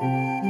Música